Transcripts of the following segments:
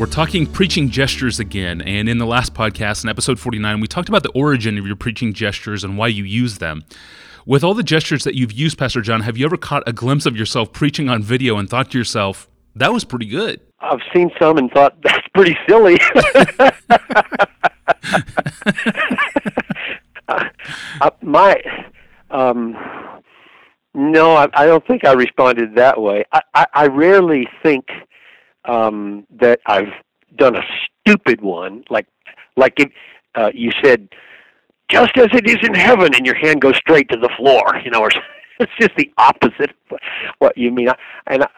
We're talking preaching gestures again, and in the last podcast, in episode 49, we talked about the origin of your preaching gestures and why you use them. With all the gestures that you've used, Pastor John, have you ever caught a glimpse of yourself preaching on video and thought to yourself, that was pretty good? I've seen some and thought, that's pretty silly. uh, my, um, no, I, I don't think I responded that way. I, I, I rarely think um, that I've done a stupid one, like like if uh, you said, just as it is in heaven, and your hand goes straight to the floor, you know, or it's just the opposite of what you mean. And I,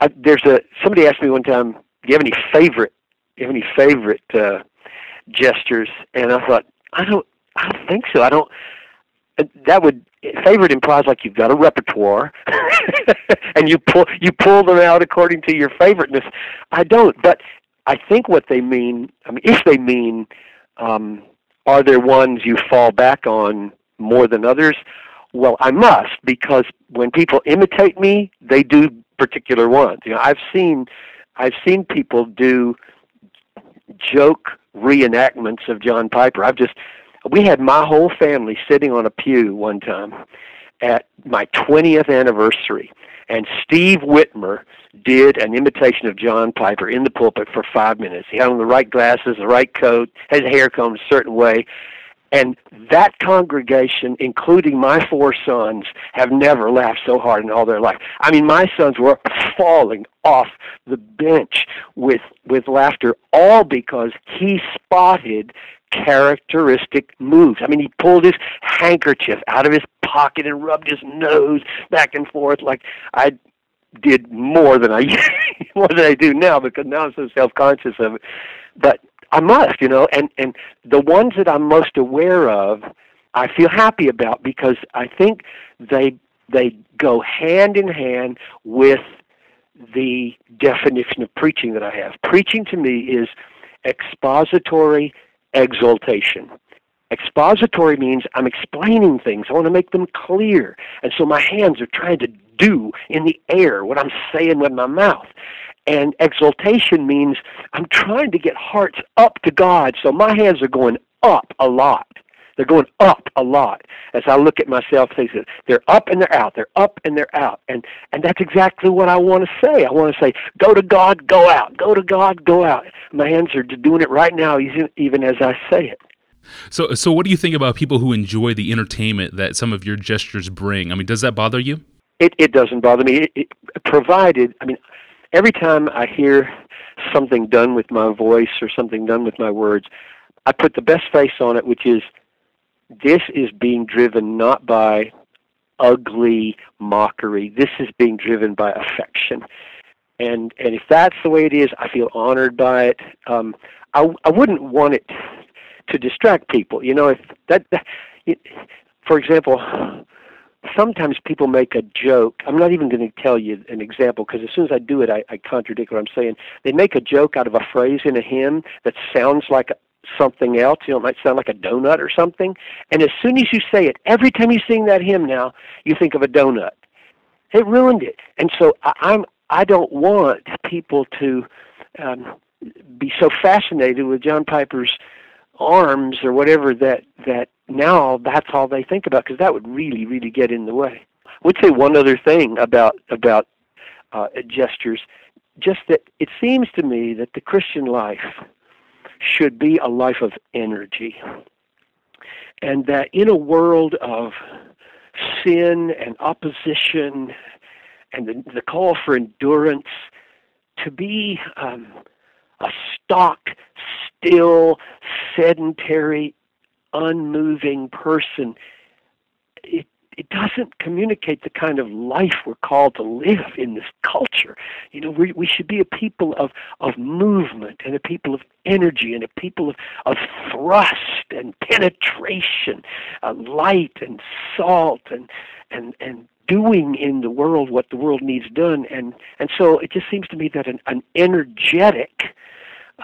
I, there's a somebody asked me one time, do you have any favorite, do you have any favorite uh, gestures? And I thought, I don't, I don't think so. I don't. That would favorite implies like you've got a repertoire and you pull you pull them out according to your favoriteness. I don't, but I think what they mean. I mean, if they mean, um, are there ones you fall back on more than others? Well, I must because when people imitate me, they do particular ones. You know, I've seen I've seen people do joke reenactments of John Piper. I've just we had my whole family sitting on a pew one time at my 20th anniversary, and Steve Whitmer did an imitation of John Piper in the pulpit for five minutes. He had on the right glasses, the right coat, his hair combed a certain way. And that congregation, including my four sons, have never laughed so hard in all their life. I mean, my sons were falling off the bench with with laughter, all because he spotted characteristic moves. I mean, he pulled his handkerchief out of his pocket and rubbed his nose back and forth like I did more than I more than I do now because now I'm so self conscious of it. But I must, you know, and and the ones that I'm most aware of, I feel happy about because I think they they go hand in hand with the definition of preaching that I have. Preaching to me is expository exaltation. Expository means I'm explaining things. I want to make them clear. And so my hands are trying to do in the air what I'm saying with my mouth. And exaltation means I'm trying to get hearts up to God. So my hands are going up a lot. They're going up a lot as I look at myself. They're up and they're out. They're up and they're out. And and that's exactly what I want to say. I want to say, go to God, go out. Go to God, go out. My hands are doing it right now, even as I say it. So, so what do you think about people who enjoy the entertainment that some of your gestures bring? I mean, does that bother you? It it doesn't bother me. It, it, provided, I mean, every time I hear something done with my voice or something done with my words, I put the best face on it, which is this is being driven not by ugly mockery. This is being driven by affection. And and if that's the way it is, I feel honored by it. Um, I I wouldn't want it to distract people. You know, if that, that it, for example, sometimes people make a joke. I'm not even going to tell you an example because as soon as I do it, I, I contradict what I'm saying. They make a joke out of a phrase in a hymn that sounds like something else. You know, it might sound like a donut or something. And as soon as you say it, every time you sing that hymn now, you think of a donut. It ruined it. And so I, I'm I don't want people to um, be so fascinated with John Piper's arms or whatever that that now that's all they think about because that would really really get in the way. I would say one other thing about about uh, gestures, just that it seems to me that the Christian life should be a life of energy. And that in a world of sin and opposition and the, the call for endurance, to be um, a stock, still, sedentary, unmoving person, it it doesn't communicate the kind of life we're called to live in this culture. Know, we, we should be a people of, of movement and a people of energy and a people of, of thrust and penetration, uh, light and salt and, and, and doing in the world what the world needs done. And, and so it just seems to me that an, an energetic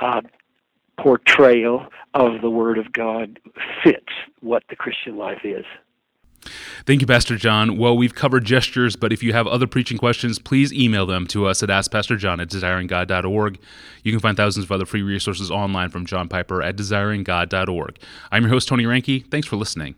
uh, portrayal of the Word of God fits what the Christian life is. Thank you, Pastor John. Well, we've covered gestures, but if you have other preaching questions, please email them to us at AskPastorJohn at desiringgod.org. You can find thousands of other free resources online from John Piper at desiringgod.org. I'm your host, Tony Reinke. Thanks for listening.